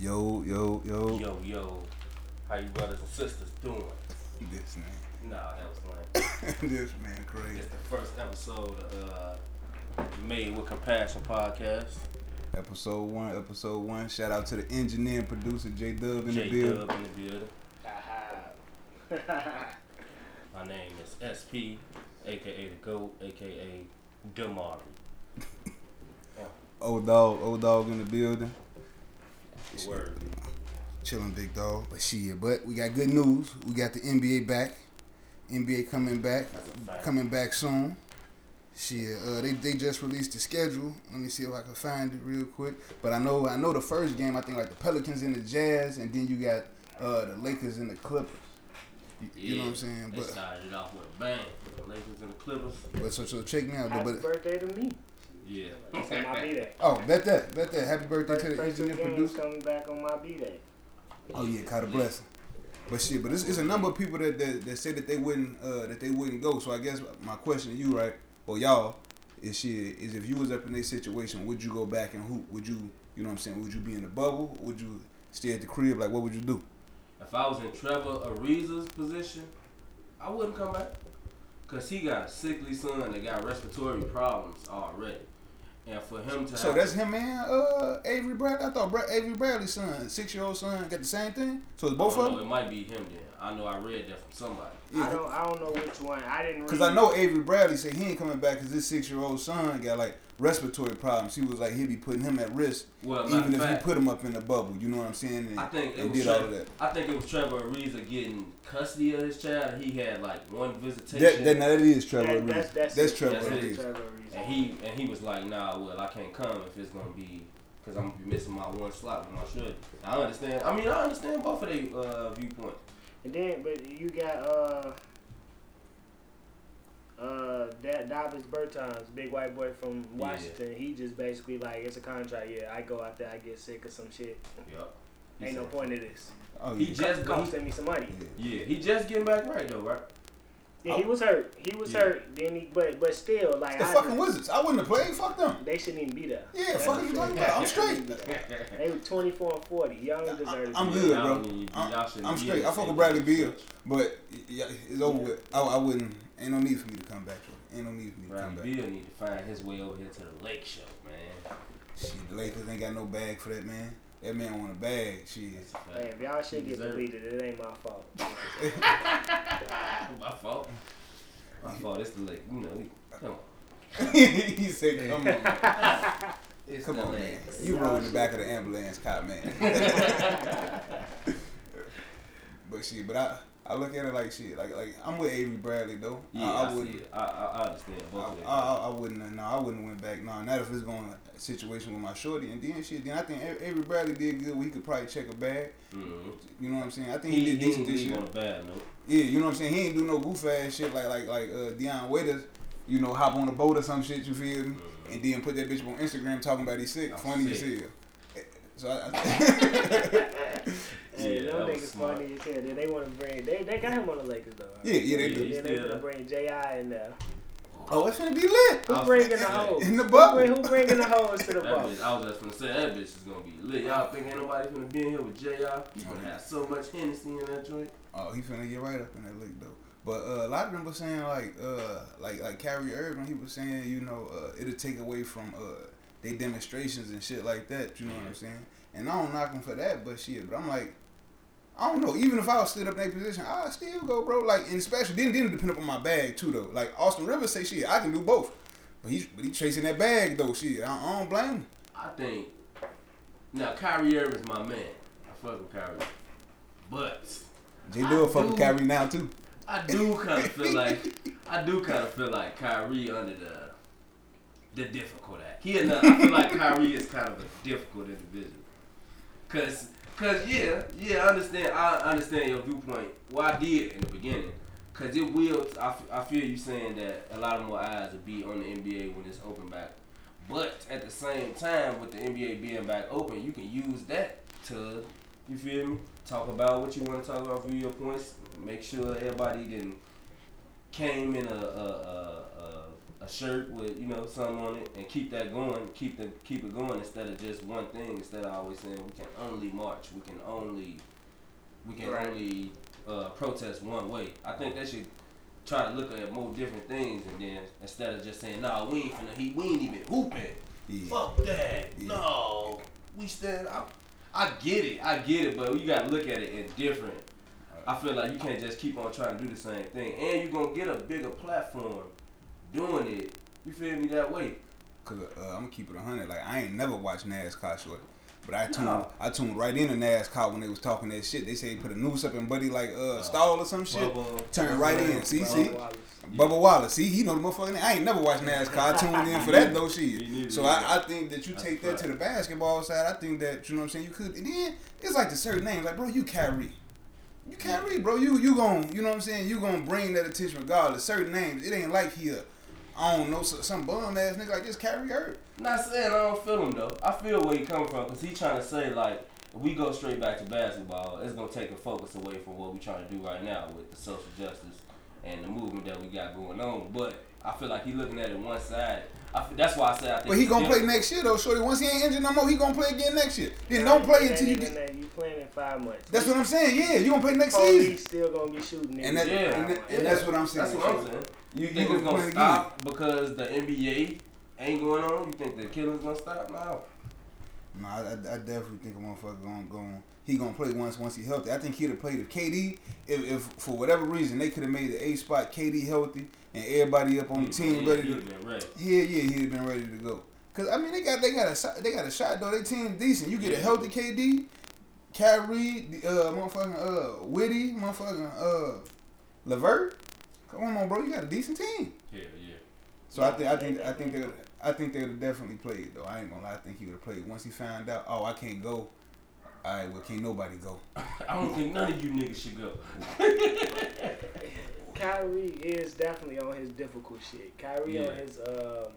Yo, yo, yo. Yo, yo. How you brothers and sisters doing? This man. Nah, that was lame. this man crazy. It's the first episode of uh, Made with Compassion podcast. Episode one, episode one. Shout out to the engineer and producer J Dub in J the building. J Dub in the building. My name is SP, aka the GOAT, aka Damari. Old dog, old dog in the building. Word. Chilling big dog. But shit, but we got good news. We got the NBA back. NBA coming back. That's a fact. Coming back soon. Shit, uh, they, they just released the schedule. Let me see if I can find it real quick. But I know I know the first game. I think like the Pelicans and the Jazz, and then you got uh, the Lakers and the Clippers. You, you know what I'm saying? But, They But started it off with a bang. The Lakers and the Clippers. but so so check me out. Happy But birthday to me. Yeah. It's on my B-Day. oh, bet that, bet that. Happy birthday First, to the engineer producer. coming back on my B-Day. Oh yeah, caught a blessing. But shit, but it's, it's a number of people that, that that said that they wouldn't uh, that they wouldn't go. So I guess my question to you, right, or y'all, is shit is if you was up in this situation, would you go back and who would you you know what I'm saying? Would you be in the bubble? Would you stay at the crib? Like what would you do? If I was in Trevor Ariza's position, I wouldn't come back. Cause he got a sickly son that got respiratory problems already, and for him to So that's him, man. Uh, Avery Bradley. I thought Bra- Avery Bradley's son, six year old son, got the same thing. So it's both of know, them. It might be him then. I know I read that from somebody. I don't. I don't know which one. I didn't. Because I know Avery Bradley said he ain't coming back because his six year old son got like respiratory problems. He was like he'd be putting him at risk Well, even if fact, you put him up in the bubble. You know what I'm saying? And, I think it and was did all Trevor, of that. I think it was Trevor Ariza getting custody of his child. He had like one visitation, That, that, now that is Trevor That- Ariza. that's that's That's. Trevor That's. Ariza. Trevor Ariza. and he and he was like, "Nah, well, I can't come if it's gonna be." Cause I'm gonna be missing my one slot when I should. I understand. I mean, I understand both of their uh, viewpoints. And then, but you got uh uh that Davis Bertans, big white boy from Washington. He just basically like it's a contract. Yeah, I go out there, I get sick or some shit. Yep. Ain't no point of this. Oh, He yeah. just It's got. costing me some money. yeah. Yeah, he just getting back right though, right? Yeah, he was hurt. He was Yeah. hurt. Then he, but but still, like The I, fucking Wizards. I wouldn't have played. Fuck them. they shouldn't even be there. Yeah, That's fuck the you talking about. I'm straight. shouldn't be there. They were 24 and 40. Y'all don't deserve to I'm be good, bro. Y'all need- I'm- I'm straight. I fuck with Bradley position. Beal, but yeah, it's over with. I, I wouldn't. Ain't no need for me to come back. Bro. Ain't no need for me to come back. Bradley back. Beal need to find his way over here to the lake show, man. Shit, the Lakers ain't got no bag for that man. That man want a bag. Shit. That's a. Hey, if y'all shit get Deserve it. deleted, it ain't my fault. My fault. My fault. It's the lake. You know, we, come on. he said, "Come on, man. It's come on, man. You rode in the back of the ambulance, cop man." but shit, but I, I look at it like shit. Like, like I'm with Avery Bradley though. Yeah, I, I, I wouldn't. I, I, understand I. I, I, I wouldn't. No, I wouldn't have went back. No, not if it's going a situation with my shorty and then shit. Then I think Avery Bradley did good. Where he could probably check a bag. mm-hmm. You know what I'm saying? I think he, He, did decent this year. bad. Yeah, you know what I'm saying. He ain't do no goof ass shit like like like uh, Dion Waiters. You know, hop on a boat or some shit. You feel me? Mhm. And then put that bitch on Instagram talking about he's sick. I'm Funny as sick. hell. So I, I Hey, Yeah, them niggas funny as hell. They want to bring. They they got him on the Lakers though. yeah, yeah, they do. he Then they still want to bring Ji in there. Oh, it's gonna be lit. Who bringing the finna hoes? in the Who bubble. bring- Who bringing the hoes to the bubble? bitch, I was just gonna say that bitch is gonna be lit. Y'all think ain't nobody gonna be in here with Jr. You gonna have so much Hennessy in that joint. Oh, he finna get right up in that league though. But uh, a lot of them were saying like, uh, like like Kyrie Irving, he was saying, you know, uh, it'll take away from uh, they demonstrations and shit like that. You know what I'm saying? And I don't knock him for that, but shit. But I'm like, I don't know. Even if I was stood up in that position, I still go, bro. Like, and especially then then depend up on my bag too, though. Like Austin Rivers say, shit, I can do both. But he's but he chasing that bag though. Shit, I, I don't blame him. I think now Kyrie Irving's my man. I fuck with Kyrie, but J Dub fuck with do. Kyrie now too. I do kind of feel like I do kind of feel like Kyrie under the the difficult act. He another, I feel like Kyrie is kind of a difficult individual. Cause, cause yeah, yeah, I understand. I understand your viewpoint. Well, I did in the beginning. Cause it will. I, I feel you saying that a lot of more eyes will be on the NBA when it's open back. But at the same time, with the NBA being back open, you can use that to, you feel me? Talk about what you want to talk about, view your points, make sure everybody didn't came in a, a, a, a a shirt with you know something on it and keep that going, keep the keep it going instead of just one thing. Instead of always saying we can only march, we can only we can Right. only uh, protest one way. I think they should try to look at more different things and then instead of just saying nah we ain't finna he we ain't even hooping. Yeah. Fuck that. Yeah. No. We stand I, I get it, I get it, but you gotta look at it in different. I feel like you can't just keep on trying to do the same thing. And you're gonna get a bigger platform doing it. You feel me that way? Cause uh, I'm gonna keep it hundred. Like I ain't never watched NASCAR short, but I tuned No. I tuned right into NASCAR when they was talking that shit. They say they put a noose up in Buddy like uh stall or some shit. Bubba- Turn right in. See, Bubba see. Wallace. Bubba Wallace, see, he know the motherfucking name. I ain't never watched NASCAR. I tuned in for that though shit. So. I, I think that you That's take that to the basketball side. I think that you know what I'm saying. You could. And then it's like the certain names, like bro, you Kyrie. You Kyrie, bro. You you gon' you know what I'm saying. You gonna bring that attention regardless. Certain names, it ain't like he a I don't know some, some bum ass nigga like this Kyrie Irving. Not saying I don't feel him though. I feel where he coming from because he trying to say like if we go straight back to basketball, it's gonna take the focus away from what we trying to do right now with the social justice and the movement that we got going on. But I feel like he looking at it one side. I feel, that's why I say I think. But he gonna play next year though, shorty. Once he ain't injured no more, he gonna play again next year. Then don't play until you ain't get. Even that. You playing in five months. That's what I'm saying. Yeah, you gonna play next season. Police still gonna be shooting niggas And, that, Yeah. and, that- and that's what I'm saying. That's what I'm saying. You, You think it's gonna play stop because the NBA ain't going on? You think the killing's gonna stop? No. No, I, I, I definitely think a motherfucker gonna go. He gonna play once once he healthy. I think he'd have played if KD, if, if for whatever reason they could have made the A spot KD healthy and everybody up on the team Yeah, ready he to. been ready. Yeah, yeah, he'd have been ready to go. Cause I mean they got they got a they got a shot though. They team decent. You get a healthy KD, Kyrie, the, uh, motherfucking uh, Witty, motherfucking uh, Levert. Come on, bro, you got a decent team. Yeah, yeah. So I think I think I think they would I think they would have definitely played though. I ain't gonna lie. I think he would have played once he found out. Oh, I can't go. All right, well, can't nobody go. I don't think none of you niggas should go. Kyrie is definitely on his difficult shit. Kyrie Yeah. on his um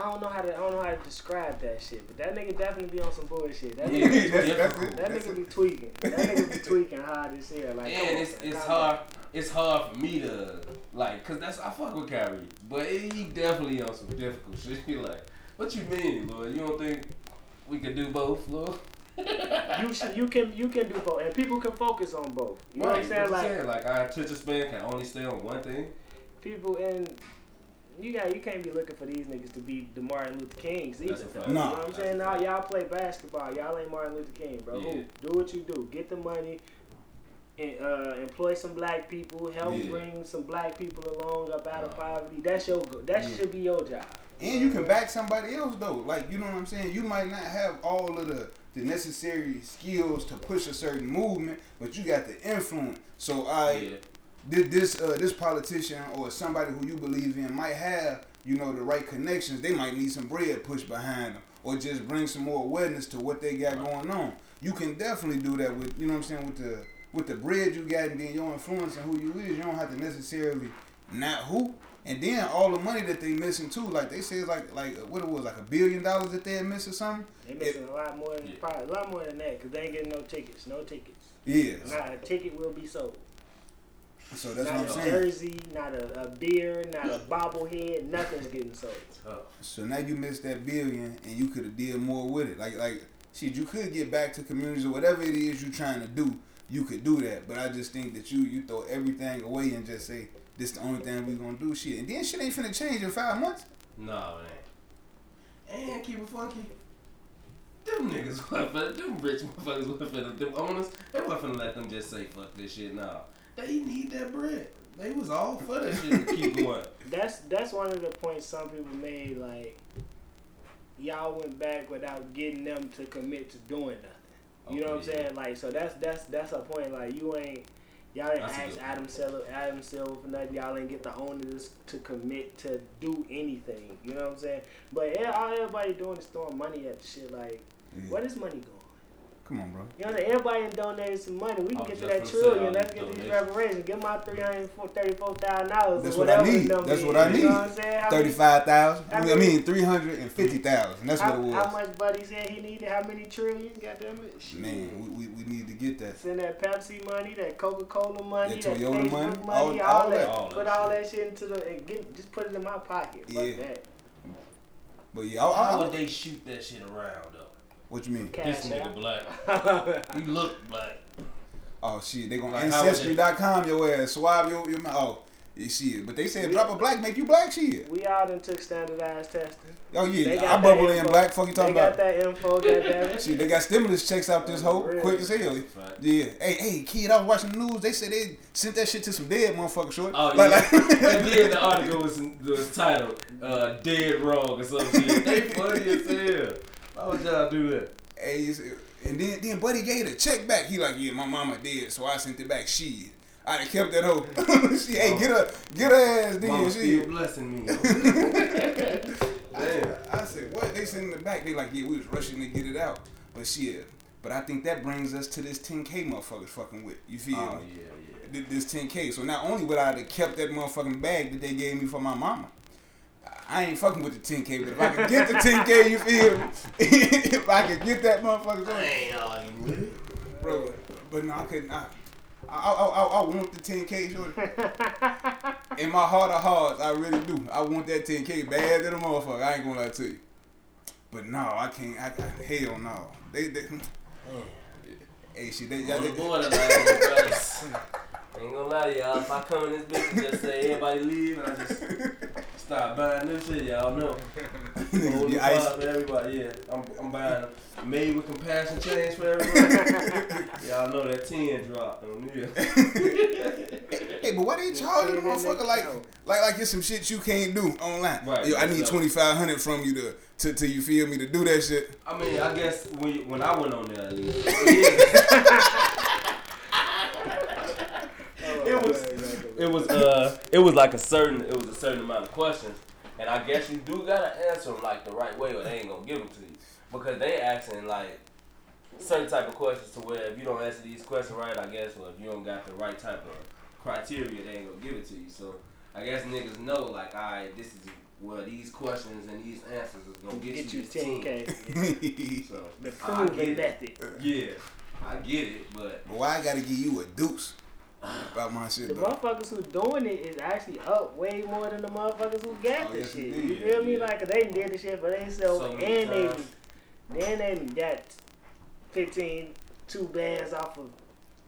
I don't know how to I don't know how to describe that shit, but that nigga definitely be on some bullshit. That Yeah, nigga, that's, that's that That's nigga be tweaking. That nigga be tweaking hard as hell. Like, and it's man, it's hard it's hard for me to like cause that's I fuck with Kyrie, but he definitely on some difficult shit. He like, what you mean, Lord? You don't think we could do both, Lord? You should, you can you can do both, and people can focus on both. You know what I'm saying? Like, Like like our attention span can only stay on one thing. people and you got you can't be looking for these niggas to be the Martin Luther Kings either. That's a though. fact. You know No. what I'm saying? Now y'all play basketball. Y'all ain't Martin Luther King, bro. Yeah. Who? Do what you do. Get the money. And, uh, employ some black people. Help Yeah. bring some black people along up out of poverty. That's your go- that Yeah. should be your job. And you can back somebody else though. Like you know what I'm saying. You might not have all of the the necessary skills to push a certain movement, but you got the influence. So I yeah. Did this uh, this politician or somebody who you believe in might have you know the right connections. They might need some bread pushed behind them, or just bring some more awareness to what they got going on. You can definitely do that with you know what I'm saying with the with the bread you got and then your influence and who you is. You don't have to necessarily not who. And then all the money that they missing too, like they say, it's like like what it was, like a billion dollars that they had missed or something. They missing a lot more than Yeah. probably a lot more than that because they ain't getting no tickets. No tickets. Yeah, Not a ticket will be sold. So that's not what I'm a saying. jersey, not a, a beer, not a bobblehead. Nothing's getting sold. Tough. So now you missed that billion, and you could have did more with it. Like like shit, you could get back to communities or whatever it is you're trying to do. You could do that, but I just think that you you throw everything away and just say this the only thing we gonna do. Shit, and then shit ain't finna change in five months. No, it ain't. And keep it funky. Them niggas wasn't them rich motherfuckers wasn't finna, them owners, they wasn't finna let them just say fuck this shit now. They need that bread. They was all for that shit to keep going. That's that's one of the points some people made. Like y'all went back without getting them to commit to doing nothing. You know what I'm yeah. saying? Like so that's that's that's a point. Like you ain't y'all didn't That's ask Adam Silver Adam Silver for nothing. Y'all ain't get the owners to commit to do anything. You know what I'm saying? But yeah, all everybody doing is throwing money at the shit. Like where this money going? Come on, bro. You know, everybody done donated some money. We can Oh, get to that for the sale, trillion. Let's get donation. these reparations. Give my three hundred thirty-four thousand dollars. That's what I need. the number That's what I You need. know what I'm saying? How many- Thirty-five thousand. I mean, three hundred and fifty thousand. That's what it was. how much Buddy said he needed? How many trillion? Goddamn it! Man, we, we, we need to get that. Send that Pepsi money, that Coca Cola money, That that, Toyota Facebook money, money, all- all, all that. that. All Put that all that shit into the and get just put it in my pocket. Fuck Yeah. that. But yeah, I, How I, would they shoot that shit around though? What you mean? This nigga black. He look black. Oh shit, they gonna Like, how would ancestry.com your ass, swab your your mouth. Oh, you see it. But they said drop a black make you black shit. we all done took standardized testing. Oh yeah, I that bubble in black. Fuck you talking They talking got about? that info, goddamn it. Shit, they got stimulus checks out this hoe Really? quick as hell. Fact. Yeah. Hey, hey, kid, I was watching the news. They said they sent that shit to some dead motherfucker short. Oh Like- yeah. like- and then the article was, was titled uh, "Dead Wrong" or something. They funny as hell. Why would y'all do that? Hey, and then then Buddy gave the check back. He like, yeah, my mama did, so I sent it back. She. I done kept that hoe. she, hey, get her, get her ass Mama then. still Shit. blessing me. Damn. I said, what? They sent it back. They like, yeah, we was rushing to get it out, but shit. But I think that brings us to this 10k motherfuckers fucking with. You feel Oh me? yeah, Th- This 10k. So not only would I have kept that motherfucking bag that they gave me for my mama. I ain't fucking with the 10k, but if I could get the 10k, you feel me? if I could get that motherfucker, yeah. I ain't bro. But no, I couldn't. I, I, I, I, want the 10K, shorty. In my heart of hearts, I really do. I want that 10K bad than a motherfucker. I ain't gonna lie to you. But no, I can't. I, I hell no. They, they hmm. oh. hey, shit, they, On they, the borderline, brothers. Ain't gonna lie to y'all. If I come in this bitch and just say everybody leave, and I just start buying this shit, y'all know. Hold the Yeah, ice. vibe for everybody, yeah. I'm, I'm buying made with compassion change for everybody. y'all know that 10 dropped on New Year. Hey, but why they charging the motherfucker like, like, like it's some shit you can't do online? Right, Yo, I need twenty five hundred from you to, to, to you feel me to do that shit. I mean, I guess when, when I went on there, at least. It was- it was uh it was like a certain it was a certain amount of questions and I guess you do gotta answer them like the right way or they ain't gonna give them to you because they asking like certain type of questions to where if you don't answer these questions right I guess or if you don't got the right type of criteria they ain't gonna give it to you so I guess niggas know like alright this is where these questions and these answers is gonna get, Get you you this 10 10K. so The I proven get it. method. yeah I get it but But why I gotta give you a deuce about my The shit though? motherfuckers who doing it is actually up way more than the motherfuckers who got Oh, the yes, shit. indeed. You feel me? Yeah. Like they did the shit for themselves So and many they times. then they got 15 two bands off of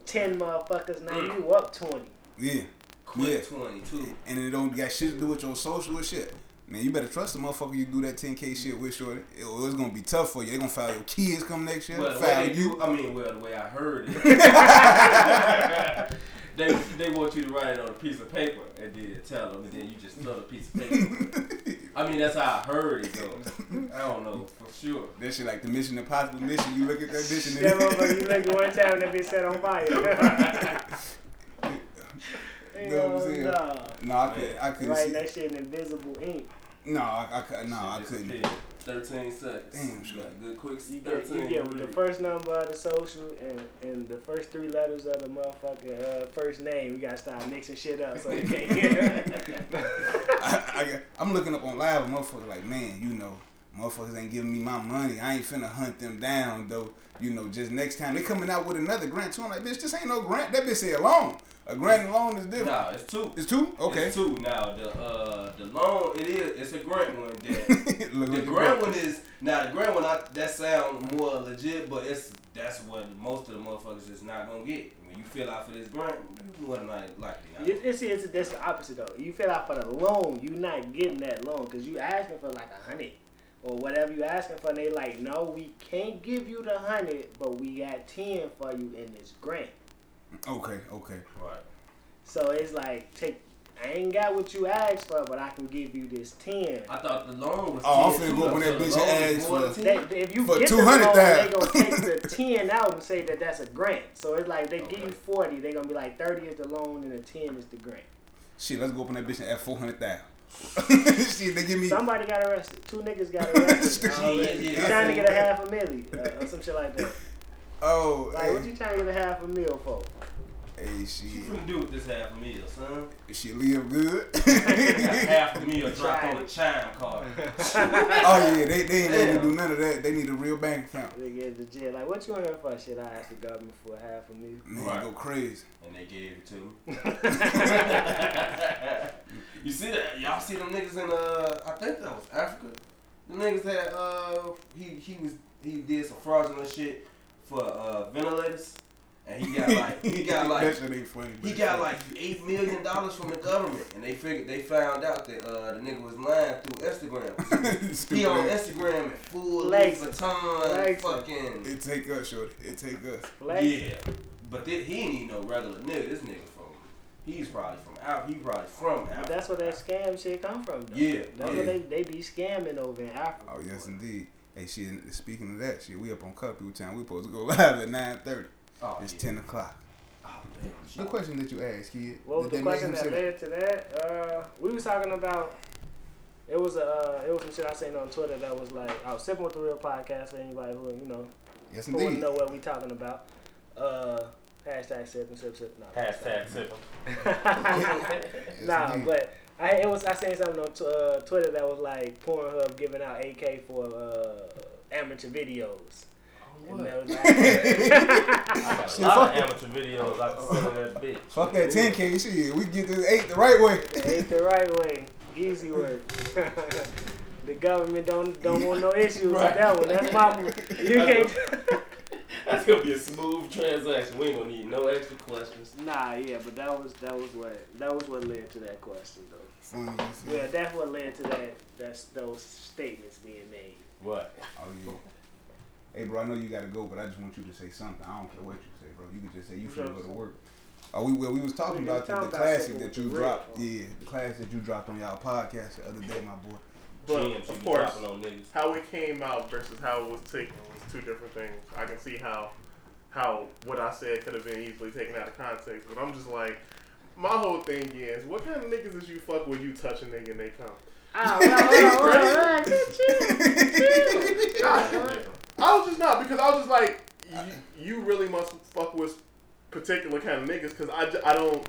10 motherfuckers. Now Mm. you up 20. Yeah. quick Yeah. 22 and it don't got shit to do with your social or shit. Man, you better trust the motherfucker you do that 10k shit with, shorty. It, it's gonna be tough for you. They gonna file your kids come next year. Well, file you. do, I mean, well, the way I heard it, they they want you to write it on a piece of paper and then tell them, and then you just throw the piece of paper. I mean, that's how I heard it goes. I don't know for sure. That shit like the Mission Impossible mission. You look at that mission That and motherfucker you look at one time and that bitch set on fire. Know what I'm saying? Nah. no, I could, I couldn't Writing see. that shit in invisible ink. No, I, I could, no, I couldn't. disappeared. Thirteen seconds. Damn, You sure. good quick. You get, Thirteen. you get the first number of the social and, and the first three letters of the motherfucking uh, first name. We gotta start mixing shit up so you can't hear. I, I, I'm looking up on live, and motherfucker like, man, you know, motherfuckers ain't giving me my money. I ain't finna hunt them down though. You know, just next time they coming out with another grant too. I'm like, bitch, this ain't no grant. That bitch say a loan. A grant and loan is different. Nah, it's two. It's two. Okay. It's two. Now the uh the loan it is it's a grant one that The at grant one is now the grant one. I, that sound more legit, but it's that's what most of the motherfuckers is not gonna get. When you fill out for this grant, you more than likely not. It's, it's, it's, that's the opposite though. You fill out for the loan, you not getting that loan because you asking for like a hundred or whatever you asking for. And they like, no, we can't give you the hundred, but we got ten for you in this grant. Okay. Okay. Right. So it's like, take. I ain't got what you asked for, but I can give you this ten. I thought the loan was. Oh, I'm 10 finna go up on that bitch the and ask for- than They, if you For get the loan, they gonna take the ten out and say that that's a grant. So it's like they give you forty, they gonna be like thirty is the loan and the ten is the grant. Shit, let's go up on that bitch and add four hundred thousand. Shit, they give me. Somebody got arrested. Two niggas got arrested. Oh, yeah, yeah. Trying to get a half a million uh, or some shit like that. Oh, Like, hey, what you trying to get a half a meal for? hey, What you she, finna do with this half a meal, son? she live good. Half a meal dropped on a chime card. oh yeah, they, they ain't let me do none of that. They need a real bank account. They get the jail. Like, what you in here for? Shit, I asked the government for half a meal. Man, Right. go crazy. And they gave it to me. you see that? Y'all see them niggas in uh I think that was Africa. The niggas had uh he he was he did some fraudulent shit for uh ventilators. And he got like he got like that shit ain't funny. He got like eight million dollars from the government, and they figured they found out that uh, the nigga was lying through Instagram. He on. Instagram at full Louis Lazy. Vuitton, fucking It take us, shorty. It take us. Like, yeah. But thi- he ain't even no regular nigga. This nigga from he's probably from out. He probably from But Africa. that's where that scam shit come from, though. Yeah, That's yeah. where they, they be scamming over in Africa. Oh yes, indeed. Hey, she Speaking of that, shit, we up on Cup time. We supposed to go live at nine thirty. Oh, It's yeah. ten o'clock. Oh, damn, The question that you asked, kid. What was the question that led to that? Uh, we was talking about. It was a uh, it was some shit I seen on Twitter that was like I was sipping with the real podcast for anybody who you know Yes, who want to know what we talking about. Uh, hashtag sipping sip sip. No, Hashtag sipping. Yes, nah, indeed. but I it was I seen something on t- uh, Twitter that was like Pornhub giving out AK for uh, amateur videos. And What? that was like, I got a lot of amateur videos I can that bitch. Fuck that ten K shit. We get this eight the right way. Ain't the right way. Easy work. the government don't don't want no issues with that one. That's my you can't. That's gonna be a smooth transaction. We ain't gonna need no extra questions. Nah, yeah, but that was that was what that was what led to that question though. Funny as hell. Yeah, that's what led to that that's those statements being made. What? Oh yeah. Hey bro, I know you gotta go, but I just want you to say something. I don't care what you say, bro. You can just say you finna go to work. Oh, we well, we was talking We about the, talking the about classic that you dropped. red. Yeah, the classic that you dropped on y'all podcast the other day, my boy. But GMs, of course, dropping on niggas. how it came out versus how it was taken was two different things. I can see how how what I said could have been easily taken out of context, but I'm just like, my whole thing is, what kind of niggas is you fuck with you touch a nigga and they come? Oh, well, well. I was just not because I was just like, you, you really must fuck with particular kind of niggas because I, I don't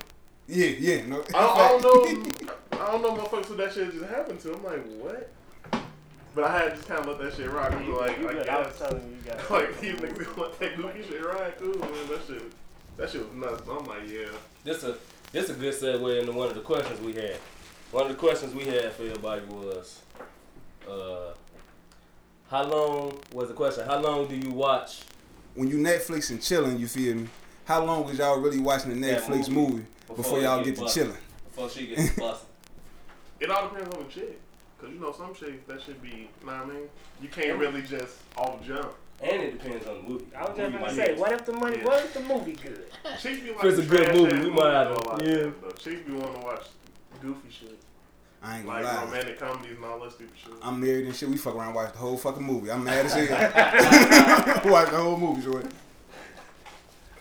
Yeah, yeah, no. I don't, I don't know I don't know motherfuckers who that shit just happened to. I'm like, what? But I had to just kind of let that shit rock. I was like, You I good. I was telling you, you got it. Like these niggas gonna let that goofy shit ride too, man. That shit, that shit was nuts. I'm like, yeah. This a this a good segue into one of the questions we had. One of the questions we had for everybody was, uh, how long was the question? How long do you watch? when you Netflix and chilling, you feel me? How long was y'all really watching the Netflix movie movie before, before you y'all get get to busted? chilling? Before she gets busted. It all depends on the chick. Cause you know some shit that should be, know what I mean? You can't really just off jump. And it depends on the movie. I was The just movie gonna say, what if the money? Yeah. What if the movie good? Chicks be like If it's a good movie, we might have to- a lot of yeah. times, though. Chicks be wanting to watch goofy shit. I ain't gonna Like lie. romantic comedies and all that stupid shit. I'm married and shit. We fuck around, and watch the whole fucking movie. I'm mad as hell. watch the whole movie, shorty.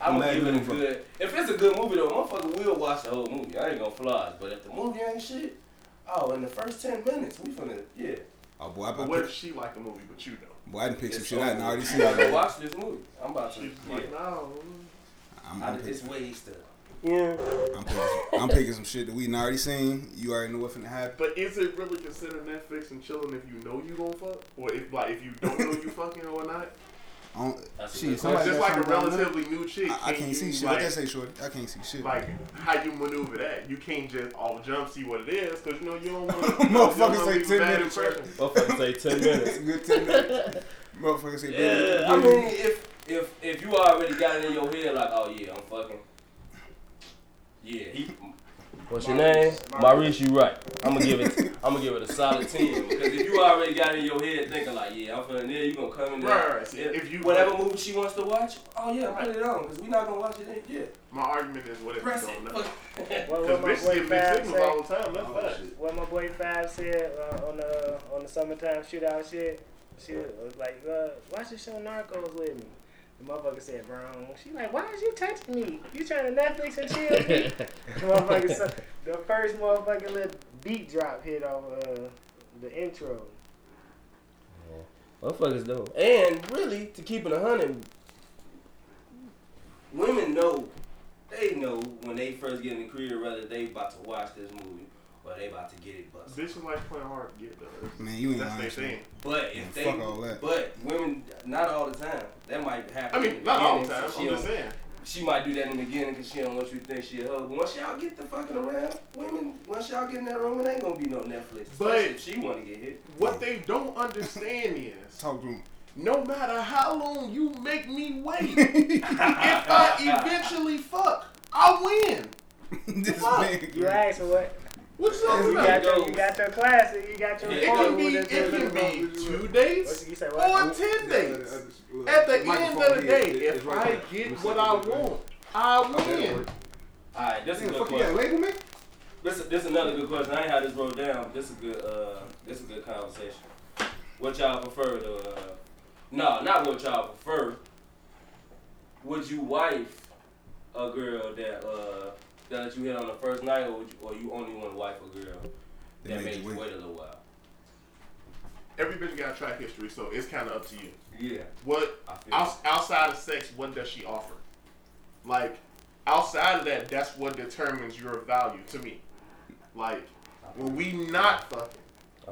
I would Mad give it a good. If it's a good movie though, motherfucker will watch the whole movie. I ain't gonna fly. But if the movie ain't shit, oh, in the first ten minutes, we finna yeah. Oh boy, I But been what if she like the movie but you don't? boy, I done picked some shit out and I over. already You seen gotta go it. watch this movie. I'm about to. She's Yeah. like, no. I'm, I, I'm, it's picking, way stuff. Yeah. I'm, picking, I'm picking some shit that we done already seen. You already know what's finna happen. But is it really considered Netflix and chilling if you know you gonna fuck, or if like if you don't know you fucking or not? I don't, That's a shit, good somebody Just got like a something going on. relatively new chick, I, I can can't you, see shit. Like, What that say, shorty? I can't see shit. like how you maneuver that. You can't just all jump see what it is because you know you don't want to. Motherfucker say 10 minutes, Motherfucker say ten minutes. Good ten minutes. Motherfucker say, Yeah, I mean, if if if you already got it in your head, like, oh yeah, I'm fucking. Yeah, he. What's your name? Maurice, you right. I'm gonna give it. I'm gonna give it a solid ten because if you already got in your head thinking like, yeah, I'm feeling there, you gonna come in there. Right, right. See, if you whatever movie she wants to watch, oh yeah, put it on because we not gonna watch it. in- Yeah, my argument is what if press you it. don't know? What, Because what my bitches boy get mixed Fab signals all the time. That's Oh, What my boy Five said uh, on the on the summertime shootout shit. She was like, uh, "Watch the show Narcos with me." The motherfucker said, "Bro, she like, why is you touching me? You trying to Netflix and chill?" the motherfucker, said- the first motherfucking little beat drop hit off uh, the intro. Motherfuckers though, and really to keep it a hundred, women know, they know when they first get in the career whether they about to watch this movie or they about to get it busted. Bitches like playing hard to get though. Man, you ain't That's their honest. thing. But Yeah, if they, fuck all that. but women, not all the time. That might happen. I mean, not all the time. so I'm she just saying. She might do that in the beginning because she don't want you to think she a hoe. But once y'all get the fucking around, women, once y'all get in that room, it ain't gonna be no Netflix. But- if she want to get hit. What they don't understand is, Talk to him. no matter how long you make me wait, if I eventually fuck, I win. this Fuck. man. You asking what? What's up You with got your, you got your classic. You got your. It It can be, it can be two What days you say? or ten days. At the end of the day, if I get what I want, I win. All right, this is a good fuck you got question. label me? This is this is another good question. I ain't had this wrote down. This is a good uh this is a good conversation. What y'all prefer to uh no, not what y'all prefer. Would you wife a girl that uh that let you hit on the first night or would you, or you only want to wife a girl They that made made you you wait. wait a little while? Every bitch got a track history, so it's kind of up to you. Yeah. What I feel outs- outside of sex, what does she offer? Like outside of that, that's what determines your value to me. Like when we not fucking,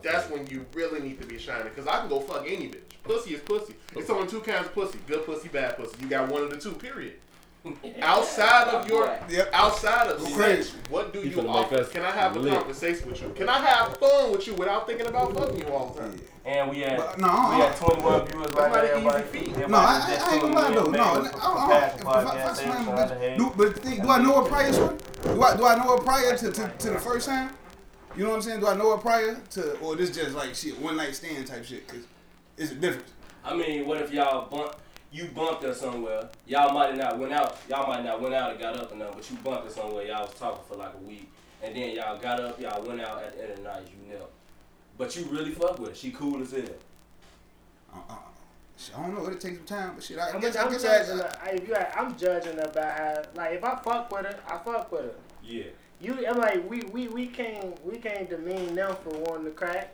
that's when you really need to be shining. Cause I can go fuck any bitch. Pussy is pussy. It's only two kinds of pussy: good pussy, bad pussy. You got one of the two. Period. Outside of your, Yep. outside of Go sex, what do You you finna make offer? Can I have a conversation with you? Can I have fun with you without thinking about fucking you all the time? And we had But, no, we uh, I- had 21 viewers That's right not now. an easy Everybody, feat. everybody No, I, just I, I ain't gonna lie though. No, man, I, for I, Compassion if, if, I, if I Podcast, slam a bitch, do, but the thing, do I know her prior to? Do I, do I know her prior to, to, to the first time? You know what I'm saying? Do I know her prior to, or this just like shit, one night stand type shit? Cause it's a difference. I mean, what if y'all bump, you bumped her somewhere? Y'all might have not went out. Y'all might not went out and got up and nothing, but you bumped her somewhere. Y'all was talking for like a week, and then y'all got up. Y'all went out at the end of the night. You know, but you really fuck with her. She cool as hell. Uh, uh, I don't know. It'll take some time, but shit, I I'm, guess, I I'm guess judging I, her. I, if you, I'm judging her by how, like, if I fuck with her, I fuck with her. Yeah. You, I'm like, we, we, we can't, we can't demean them for wanting to crack.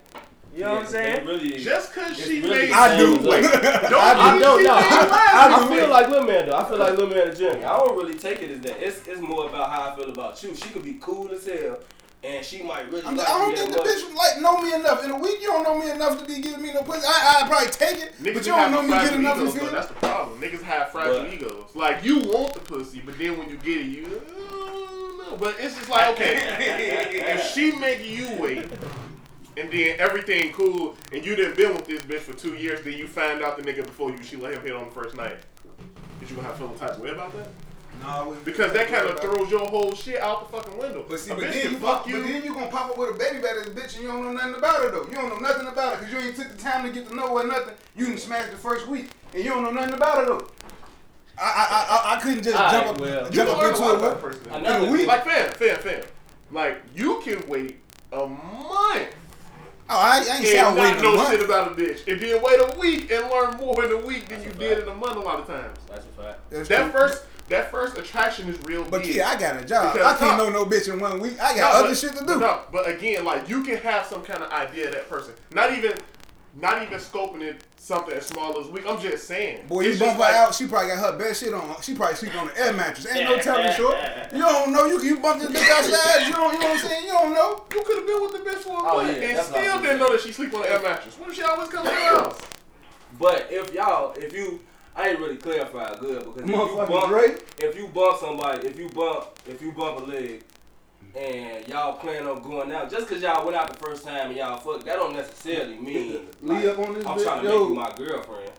You know what I'm saying? Really, Just cause she really made I do. Wait, don't I don't she know. I, I feel like Lil Man though. I feel like Lil Man and Jimmy. I don't really take it as that. It's it's more about how I feel about you. She could be cool as hell, and she might really I'm, like I don't think the much. bitch like know me enough. In a week, you don't know me enough to be giving me no pussy. I, I'd probably take it, Niggas but be you don't know me fragile good enough. You egos, feel That's the problem. Niggas have fragile But- egos. Like you want the pussy, but then when you get it, you uh, no. But it's just like okay, if she make you wait, and then everything cool, and you didn't been with this bitch for two years, then you find out the nigga before you she let him hit on the first night. Did you gonna have feel the type of way about that? No, I Because that kind of throws your whole shit out the fucking window. But see, a but then you fuck pop, you. but then you gonna pop up with a baby back as a bitch and you don't know nothing about her though. You don't know nothing about her because you ain't took the time to get to know her or nothing. You done smashed the first week and you don't know nothing about her though. I I I, I couldn't just Alright, jump up well, You jump up into lot it. about person. Another in a week. Like fam, fam, fam. Like you can wait a month Oh, I, I ain't say I and was not waiting a know month. shit about a bitch, and then wait a week and learn more in a week than you did in a month a lot of times. That's a fact. That's That true. first, that first attraction is real But big. yeah, I got a job. Because I can't no. know no bitch in one week. I No, got other but- shit to do. No, but again, like you can have some kind of idea of that person. Not even, not even scoping it something as small as week. I'm just saying. Boy, you bump just her like- out, she probably got her best shit on. She probably sleep on the air mattress. Ain't no telling short. You don't know. You you bump this bitch outside. You don't. You know what I'm saying? You don't know. You could have been with the bitch for a Oh, month yeah, and that's what I still didn't know that she sleep on the air mattress. What if she always come to the house? But if y'all, if you, I ain't really clarified good because if you Motherfucking bump, if you bump somebody, if you bump, if you bump a leg, and y'all plan on going out, just cause y'all went out the first time and y'all fuck, that don't necessarily mean Lee like, up on this I'm bitch, trying to yo. make you my girlfriend.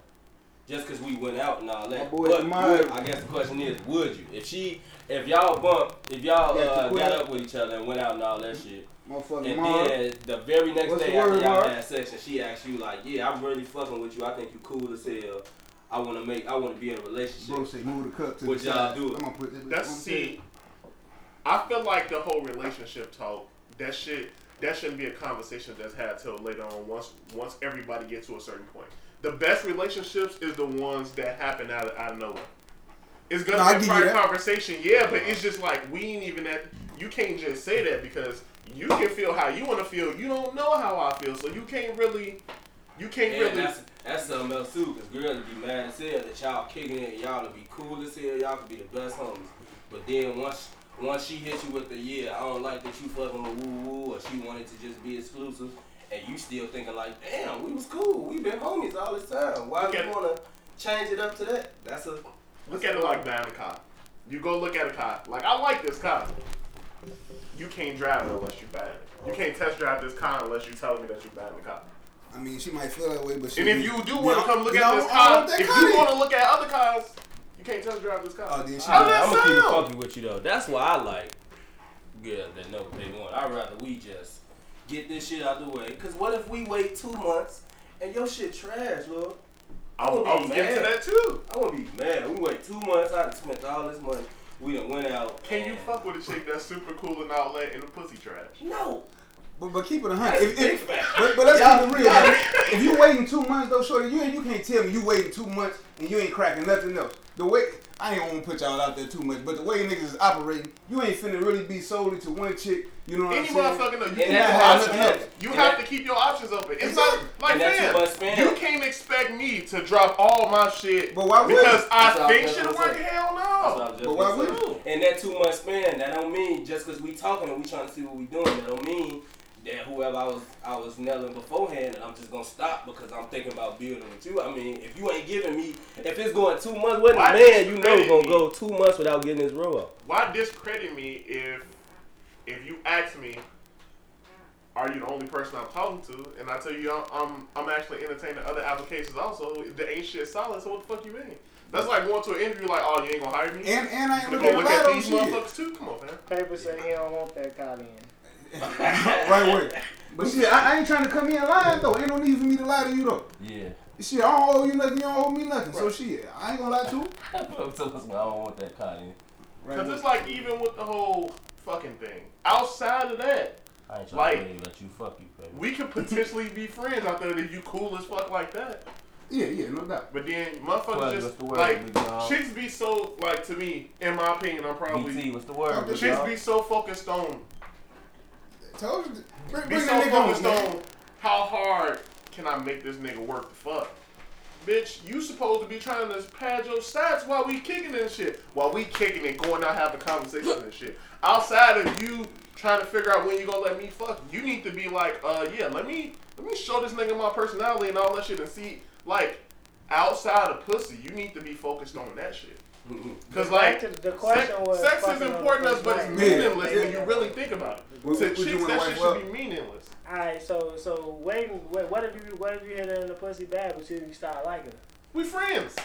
Just cause we went out and all that. My boy but Amari. would, I guess the question is, would you? If she, if y'all bump, if y'all Yeah, to uh, got up with each other and went out and all that shit, Motherfucking and Mars. then the very next What's day after word, y'all Mark? had sex, and she asked you like, "Yeah, I'm really fucking with you. I think you cool as hell. I want to make, I want to be in a relationship." Bro say move the cup to What the y'all side. do? I'm gonna put this That's on see. I feel like the whole relationship talk that shit that shouldn't be a conversation that's had till later on. Once once everybody gets to a certain point, the best relationships is the ones that happen out of, out of nowhere. It's gonna No, be a give private conversation, yeah, but it's just like we ain't even at. You can't just say that because you can feel how you want to feel. You don't know how I feel, so you can't really You can't And really. that's, that's something else too, because girls would be mad as hell that y'all kicking it y'all would be cool as hell, y'all could be the best homies. But then once once she hits you with the yeah, I don't like that you fucking with woo woo, or she wanted to just be exclusive, and you still thinking like, damn, we was cool, we been homies all this time. Why Look you wanna change it up to that? That's a Look at it like buying a car. You go look at a car. Like I like this car. You can't drive it unless you buy it. You can't test drive this car unless you tell me that you buying the car. I mean, she might feel that way, but she. And if you do want to come look at I this don't- I car, want if you want to look at other cars, you can't test drive this car. Oh, then she. How I'm that gonna keep it sound? funky with you though. That's why I like girls that know what they want. I'd rather we just get this shit out the way. Cause what if we wait two months and your shit trash, Lord? I was, I was getting to that too. I wanna be mad. We wait two months. I done spent all this money. We done went out. Can you fuck with a chick that's super cool and outlet in the pussy trash? No. But, but keep it a hundred. If, if, but, but let's Y'all- keep it real. If you waiting two months though, shorty, you ain't you can't tell me you waiting two months and you ain't cracking nothing else. The way I ain't gonna put y'all out there too much, but the way niggas is operating, you ain't finna really be solely to one chick. You know what Any I'm saying? motherfucker know you And can that's have options. I open. look You And have that- to keep your options open. It's Exactly. not like And that's fam, too. You can't expect me to drop all my shit But why would because you? I That's what I think was shit just work. saying. Hell That's what I no. was But why gonna would say. And that two month span, that don't mean just because we talking and we trying to see what we doing, that don't mean that whoever I was I was nailing beforehand and I'm just gonna stop because I'm thinking about building with you. I mean, if you ain't giving me, if it's going two months, what Why man you know discredit gonna me? go two months without getting his row up? Why discredit me if if you ask me, are you the only person I'm talking to? And I tell you, I'm I'm, I'm actually entertaining other applications also. There ain't shit solid. So what the fuck you mean? That's like going to an interview like, oh, you ain't gonna hire me. And and I ain't You looking gonna at look at these shit. motherfuckers too? Come on, man. Paper say he don't want that car in. right way. But shit, I, I ain't trying to come here lying though. Ain't no need for me to lie to you though. Yeah. Shit, I don't owe you nothing. You don't owe me nothing. So Right. shit, I ain't gonna lie to you. I don't want that car in. Right Because it's like even with the whole fucking thing. Outside of that, I ain't trying Like- to let you fuck you, baby. we could potentially be friends out there that you cool as fuck like that. Yeah, yeah, no doubt. But then motherfuckers just the word, like big dog? chicks be so like to me, in my opinion, I'm probably BT, what's the word? big chicks dog? be so focused on Told you. Bring, be bring so that nigga on, on how hard can I make this nigga work the fuck. Bitch, you supposed to be trying to pad your stats while we kicking and shit. While we kicking and going out having conversations and shit. Outside of you trying to figure out when you gonna let me fuck, you need to be like, uh, yeah, let me let me show this nigga my personality and all that shit and see like outside of pussy, you need to be focused on that shit. Mm-hmm. Cause like Back to the question sex, was sex is fucking on the important to us, but it's meaningless Yeah. when you really think about it. Would- to would you chicks, that shit should up? be meaningless. Alright, so so waiting. What, what if you what if you hit her in the pussy bad, but you start liking her? We friends.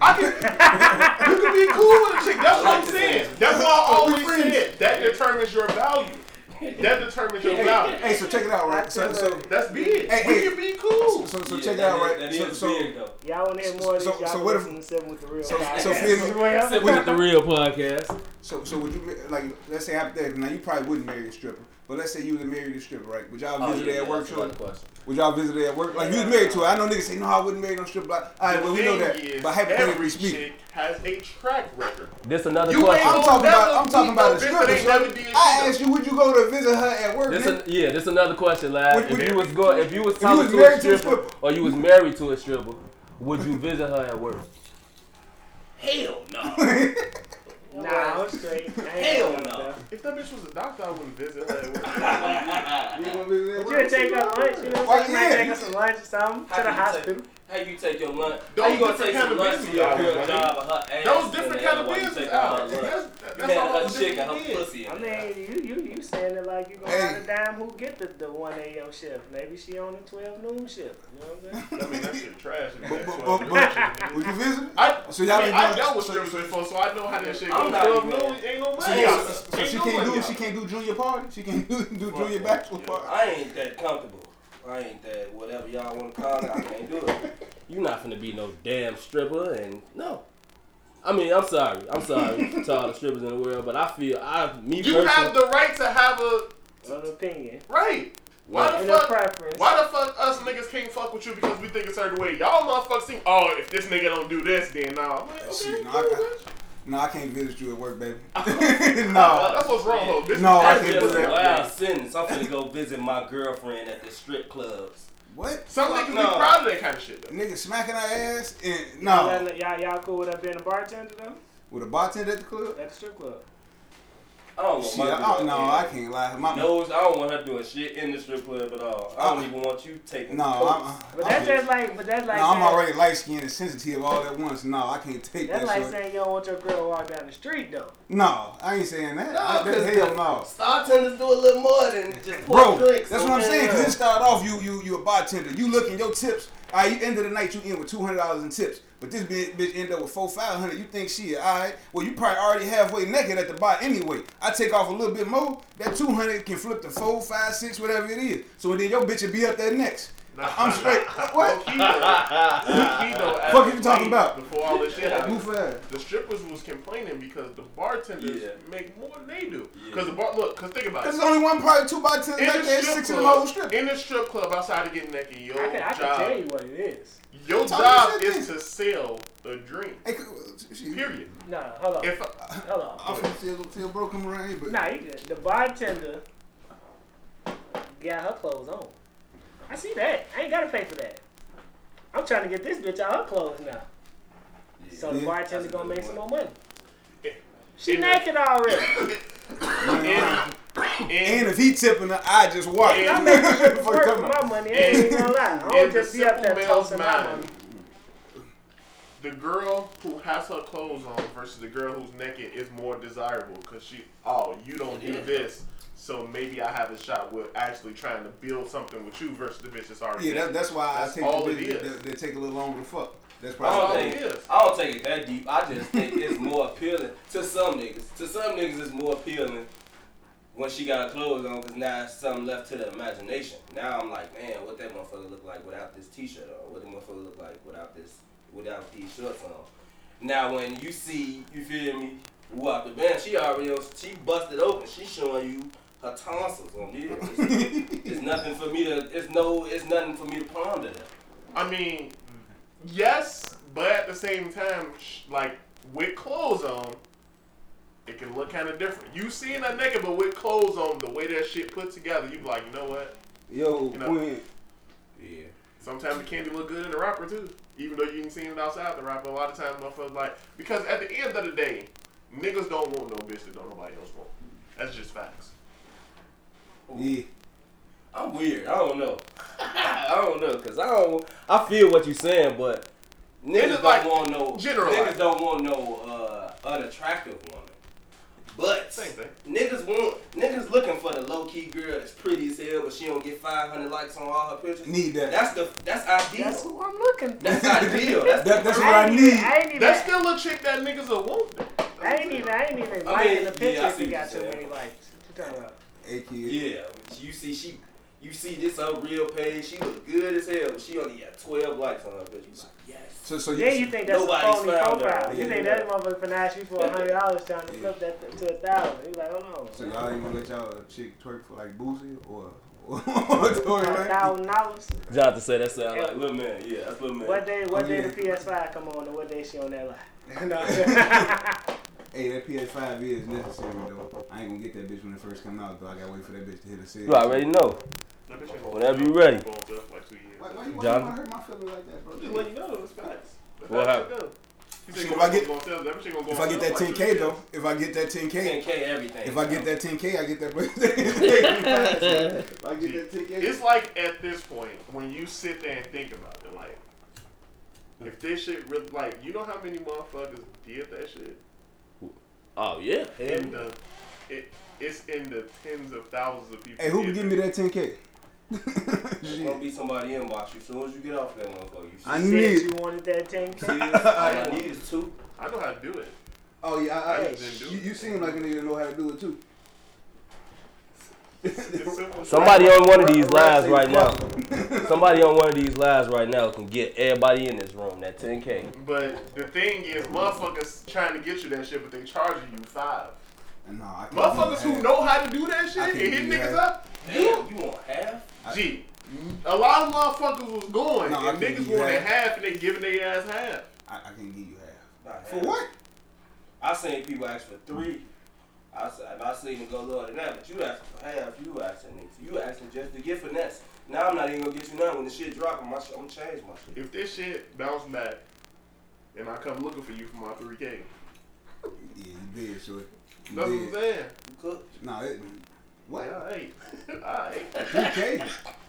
I can, you can be cool with a chick. That's what I'm saying. That's why I always said that determines your value. That determines your value. Hey, so check it out, right? So, so, That's big. Hey, we hey. can be cool. so, so Yeah, check it out, right? That So, is so, big though. Y'all want to hear more of So- Y'all so what if- listen with the real. so- podcast. so feel me- with the real podcast. so, so would you like? Let's say hypothetically. Now you probably wouldn't marry a stripper, but let's say you was married a stripper, right? Would y'all Oh, visit yeah, her at yeah, work, that's shorty? question. Would y'all visit her at work? Like you was married to her. I know niggas say no, I wouldn't marry no stripper. Like, all right, The well we know thing that, is, but hypothetically every speaking. chick has a track record. This another You question. I'm talking about. I'm talking about no a stripper. that ain't never shorty. did I shit. asked you, would you go to visit her at work? This nigga? a, yeah, this another question, lad. Would- If would- you was going, if you was you talking was to a married to a stripper, stripper. or you was married to a stripper, would you visit her at work? Hell no. Nah, I'm straight. Hell no. If that bitch was a doctor, I wouldn't visit her. at work. You gonna visit her at you'll take her lunch, you know Why, what I'm saying? You might yeah, take you- her some lunch or something How to the you take- hospital. How you take your lunch? Those How you gonna take some lunch to business your hours, girl job a dime get the, the 1 a.m. shift. Maybe she on the 12 noon shift. You know what I'm saying? I mean, that shit trash. But, but, but, but, would you visit? I, So y'all I, mean, ain't I dealt with so- strippers so- before, so I know how that shit I'm goes. Twelve noon ain't no So, money. yeah, so, so Ain't she no can't do out. she can't do junior party. She can't do, do junior bachelor party. I ain't that comfortable. I ain't that whatever y'all want to call it. I can't do it. You not finna be no damn stripper, and no. I mean, I'm sorry. I'm sorry to all the strippers in the world, but I feel I me You personally. have the right to have a An opinion. right. Why the a fuck? preference. Why the fuck us niggas can't fuck with you because we think a certain way? Y'all motherfuckers think, oh, if this nigga don't do this, then nah. Like, okay, no, I, no, I can't visit you at work, baby. Uh, no. That's what's wrong, though. This No, I That's can't just a that. wild sentence. I'm finna go visit my girlfriend at the strip clubs. What? Some niggas no. be proud of that kind of shit though. Nigga smacking our ass and no y'all, y'all cool with that being a bartender though? with a bartender at the club. At the strip club. I don't want Shit, my I, girl no. I can't lie. My, knows I don't want her doing shit in the strip club at all. I don't Uh, even want you taking no, coke. I'm, But I'm, that's just like, but that's like, no, I'm already light skinned and sensitive all at once. No, I can't take That's that like shit. saying you don't want your girl to walk down the street though. No, I ain't saying that. No, I, that 'cause hell the no. Bartenders do a little more than just pour Bro, drinks. that's what I'm saying. Cause it start off, you you you a bartender. You looking your tips. All right, you end of the night, you in with two hundred dollars in tips. But this bitch, bitch end up with four five hundred. You think she all right? Well, you probably already halfway naked at the bar anyway. I take off a little bit more. That two hundred can flip to four, five, six, whatever it is. So then your bitch will be up there next. I'm straight. What? Low-key, though, low-key, though, Fuck of you talking about? Before all this shit happened, the strippers was complaining because the bartenders Yeah. make more than they do. Yeah. Because the bar, look, because think about it. there's only one probably two bartenders In back the strip six in the whole club, strip. in the strip club outside of getting naked, your I can, I can job, tell you what it is. Your Tell job is then. to sell a drink. Hey, she- Period. No, hold on, If I, hold on. I'm finna tell, tell bro come around but Nah, you good. The bartender got her clothes on. I see that. I ain't gotta pay for that. I'm trying to get this bitch out her clothes now. So the Yeah. bartender gonna good make some more money. She uh, naked already. and, and and, if he tipping her, I just watch. Yeah. I'm making sure work for my money. I ain't even gonna lie. I in don't the just be up simple there male's tossing my mind, money. the girl who has her clothes on versus the girl who's naked is more desirable because she, oh, you don't do this, so maybe I have a shot with actually trying to build something with you versus the bitch that's already. Yeah, that, that's why That's I take all the it They, is. that, that take a little longer to fuck. That's I don't all all think is. I don't take it that deep. I just think it's more appealing to some niggas. To some niggas, it's more appealing when she got her clothes on because now it's something left to the imagination. Now I'm like, man, what that motherfucker look like without this t-shirt on? What that motherfucker look like without this, without these shorts on? Now when you see, you feel me, who out the band, she already, she busted open. She showing you her tonsils on there. It's, it's nothing for me to. It's no. It's nothing for me to ponder that. I mean, yes, but at the same time, like with clothes on, it can look kind of different. You seeing her naked, but with clothes on, the way that shit put together, you be like, you know what? Yo, You know. Quinn. Yeah. Sometimes the candy look good in the wrapper too, even though you ain't seen it outside the wrapper. A lot of times, motherfuckers like because at the end of the day, niggas don't want no bitch that don't nobody else want. That's just facts. Yeah. I'm weird. I don't know. I don't know, cause I don't. I feel what you're saying, but niggas Niggas don't like- want no. generalize. Niggas don't want no uh, unattractive woman. But Same thing. niggas want niggas looking for the low key girl that's pretty as hell, but she don't get 500 likes on all her pictures. Need that. That's the that's ideal. That's who I'm looking for. That's ideal. That's That- that's what I ain't need. Even, I ain't even. That's still a chick that niggas will want. though. I ain't even. I ain't even I liking mean, the picture yeah, I if see got too many likes. What you talking about? Hey, kid. Yeah, you see she, you see this her real page. She look good as hell, but she only got 12 likes on her picture. You like, yes. So, so Then you think that's a Nobody's phony found her. profile. You Yeah. think that motherfucker finna ask you for a hundred dollars trying to Yeah. flip that to a thousand. You like, hold on. So y'all ain't gonna let y'all chick twerk for like Boosie or or A thousand dollars. Jonathan said that sound like little man. Yeah, that's little man. What day? What oh, day Yeah. the PS5 come on, and what day she on that line? no. Hey, that PS5 is necessary though. I ain't gonna get that bitch when it first come out though. I gotta wait for that bitch to hit a sale. You already know. That bitch ain't gonna- Whenever you ready. Going for like two years. Why, why, you- why John? wanna hurt my feelings like that, bro? Just let you know, it's facts. What how happened? go. He See, said if I get- that bitch ain't gonna go If I get that 10k though, if I get that 10k, 10k everything. if I get that 10k, I get that. if I get that 10k, It's like at this point when you sit there and think about it, like if this shit really like you know how many motherfuckers did that shit Oh yeah. in the it it's in the tens of thousands of people. hey, who can did give me that 10k? There's gonna be somebody inbox you as soon as you get off that motherfucker. You see, I Said need. you wanted that 10K. I need is two. I know how to do it. Oh yeah, I, I, I just didn't do you, it. you seem like a nigga that know how to do it too. Somebody on one of these Right, lives right now. Somebody on one of these lives right now can get everybody in this room that 10k. But the thing is, motherfuckers trying to get you that shit, but they charging you five. No, I can't Motherfuckers who that. know how to do that shit and hit niggas that. up. Damn, you want half? Gee, a lot of motherfuckers was going, No, and niggas give you wanted half. half, and they giving their ass half. I, I can give you half. Not For half. what? I seen people ask for three. I said, I seen it go lower than that, but you asking for half, you asking niggas. You asking just to get finesse. Now I'm not even gonna get you nothing. When the shit drop, I'm, I'm gonna change my shit. If this shit bounce back, and I come looking for you for my 3K, Yeah, you did, shorty. You that's what I'm did. saying. You cook? Nah, it, what? Alright. Alright. Okay.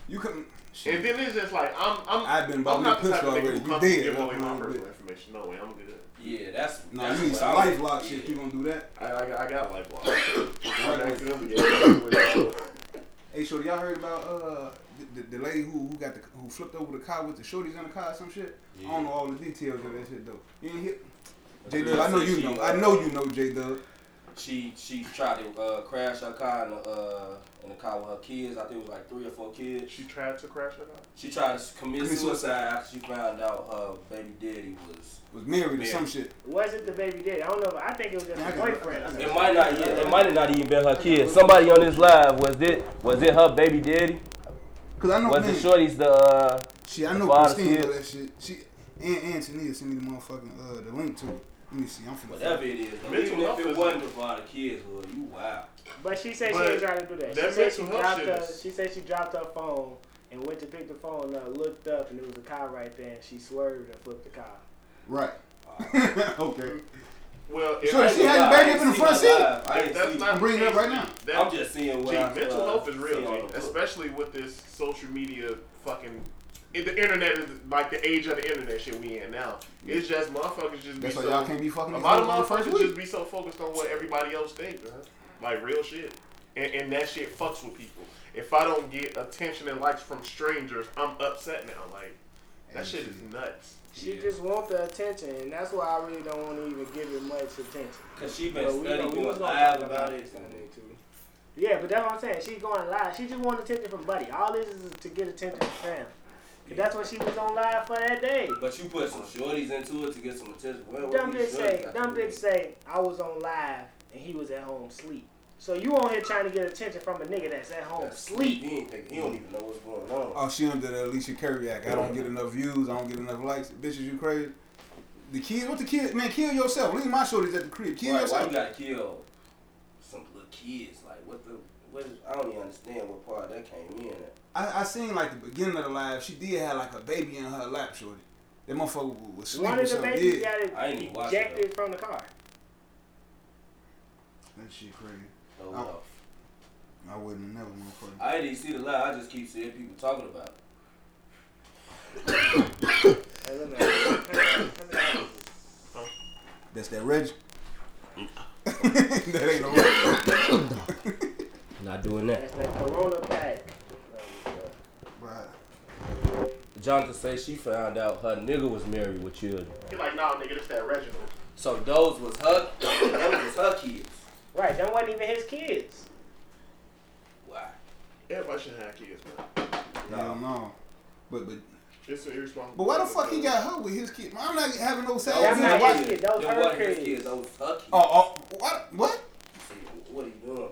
You couldn't. And then it's just like, I'm, I'm, I've been bought I'm not the type pistol of nigga already. You to did. give That's away my I'm personal with. information. No way, I'm good. Yeah, that's. Nah, that's you need some I life was- lock yeah. shit. You gonna do that? I, I, I got like one. Right. I accidentally gave it. Hey, shorty, y'all heard about uh the, the, the lady who who got the who flipped over the car with the shorties in the car or some shit? I don't know all the details of that shit though. You ain't hit. J Dub, I know you know. I know you know J Dub. She she tried to uh, crash her car in the uh, in the car with her kids. I think it was like three or four kids. She tried to crash it out. She tried to commit Commit suicide suicide. after she found out her baby daddy was. Was married or some shit. Was it the baby daddy? I don't know. If, I think it was just Yeah, I a got- boyfriend. It might not. Yeah, It might have not even been her kid. Somebody on this live was it was it her baby daddy? Cause I know Was man, it Shorty's the uh, She, I know Father Christine kid. know that shit. She and and Tania sent me the motherfucking uh the link to it. Let me see. I'm finna. Whatever it is, though, Mental even if health it is- wasn't for the kids, well, you wow. But she said she But ain't trying to do that. that She said she mental health dropped shit her. is- She said she dropped her phone and went to pick the phone up, looked up, and there was a car right there. And she swerved and flipped the car. Right. okay. Well, if Sure, I she ain't had gonna the baby up in the front seat. I that- ain't that's see- not I'm bringing it up right now. That, I'm just seeing what Gee, I, mental uh, health is real, see on G, book. especially with this social media fucking. In The internet is like the age of the internet shit we in now. It's just motherfuckers just That's be so. y'all can't be fucking. a lot of hoes on motherfuckers week. just be so focused on what everybody else thinks, man. Like real shit, and, and that shit fucks with people. If I don't get attention and likes from strangers, I'm upset now. Like that shit is nuts. She Yeah. just want the attention, and that's why I really don't want to even give it much attention. Cause she been But we studying know- we was gonna live talk about it it. Sunday, too. Yeah, but that's what I'm saying. She's going live. She just want attention from Buddy. All this is to get attention from fam. 'Cause That's what she was on live for that day. But you put some shorties into it to get some attention. Well, Dumb bitch say, dumb bitch say, I was on live and he was at home sleep. So you on here trying to get attention from a nigga that's at home That's sleep. He ain't think, he don't even know what's going on. Oh, she under the Ayesha Curry act. I don't get enough views. I don't get enough likes. Bitches, you crazy? The kid, what the kid? Man, kill yourself. Leave my shorties at the crib. Kill Right, why yourself. you gotta kill some little kids? Like what the? What is, I don't even understand what part that came in. At. I, I seen like the beginning of the live. She did have like a baby in her lap, shorty. That motherfucker was sleeping. One of the babies got I ain't it, ejected from the car. That shit crazy. So, Oh. uh, I wouldn't have never motherfucker. I didn't see the live. I just keep seeing people talking about it. Hey, look at That's that Reggie. that ain't no Reggie. not doing that? That's that Corona pack. Right. Jonathan say she found out her nigga was married with children. He like, nah, nigga, this that Reginald. So those was her. those was her kids. Right, that wasn't even his kids. Why? Everybody should have kids, man. Hell no. But but It's an irresponsible. but why the fuck he got her with his kid? I'm not having no sad. That's bitch. not Why- his kid. Those Them her kids. kids. Those was her kids. Oh oh what what? What are you doing?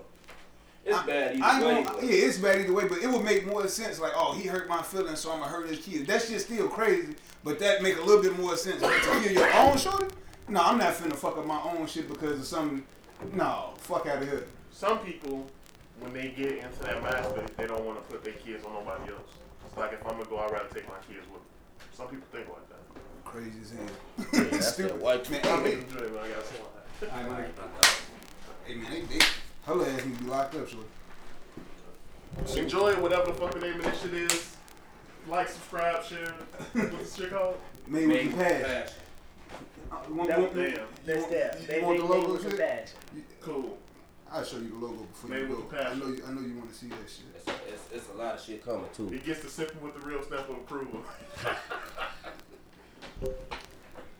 It's bad either I way. ain't but- yeah, it's bad either way, but it would make more sense. Like, oh, he hurt my feelings, so I'm gonna hurt his kids. That's just still crazy, but that make a little bit more sense. But to kill your own shorty? No, I'm not finna fuck up my own shit because of some. No, fuck out of here. Some people, when they get into that mindset, they don't want to put their kids on nobody else. It's like if I'm gonna go, I'd rather take my kids with me. Some people think like that. Crazy as hell. Yeah, that's that white Man, I'm hey, in the dream, I gotta say that. hey, uh, man, hey, man, they, they, her ass need to be locked up, shorty. Enjoy it, whatever the fuck the name of this shit is. Like, subscribe, share. What's this shit called? Made Made with with compassion. passion. Uh, you want- That- you want- damn. you That's want- you They want the made logo with shit? compassion. Cool. I'll show you the logo before Made you with go. compassion. I know you. I know you want to see that shit. It's, it's, it's a lot of shit coming too. It gets to sipping with the real stamp of approval.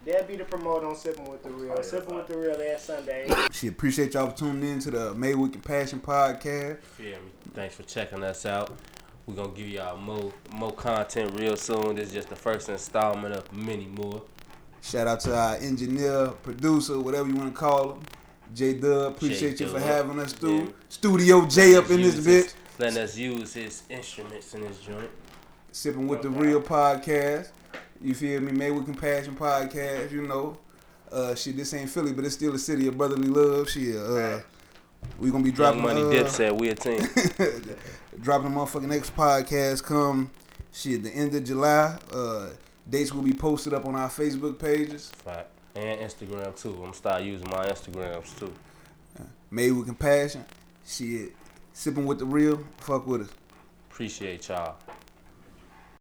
They'll be the promoter on Sipping with the Real. Oh, yeah, Sipping with the Real every Sunday. She appreciate y'all for tuning in to the Made with Compassion podcast. Feel me? Thanks for checking us out. We're gonna give y'all more more content real soon. This is just the first installment of many more. Shout out to our engineer, producer, whatever you want to call him, J Dub. Appreciate you for having us through. Yeah. Studio J up in this Use bitch. his- Letting us use his instruments in this joint. Sipping with the Real podcast. You feel me? Made with Compassion podcast. You know, uh, shit. This ain't Philly, but it's still a city of brotherly love. Shit, uh, We gonna be Young dropping Money uh, Dipset, we a team. dropping the motherfucking next podcast come shit the end of July. Uh, dates will be posted up on our Facebook pages. Fact. And Instagram too. I'm gonna start using my Instagrams too. Made with compassion. Shit, sipping with the real. Fuck with us. Appreciate y'all.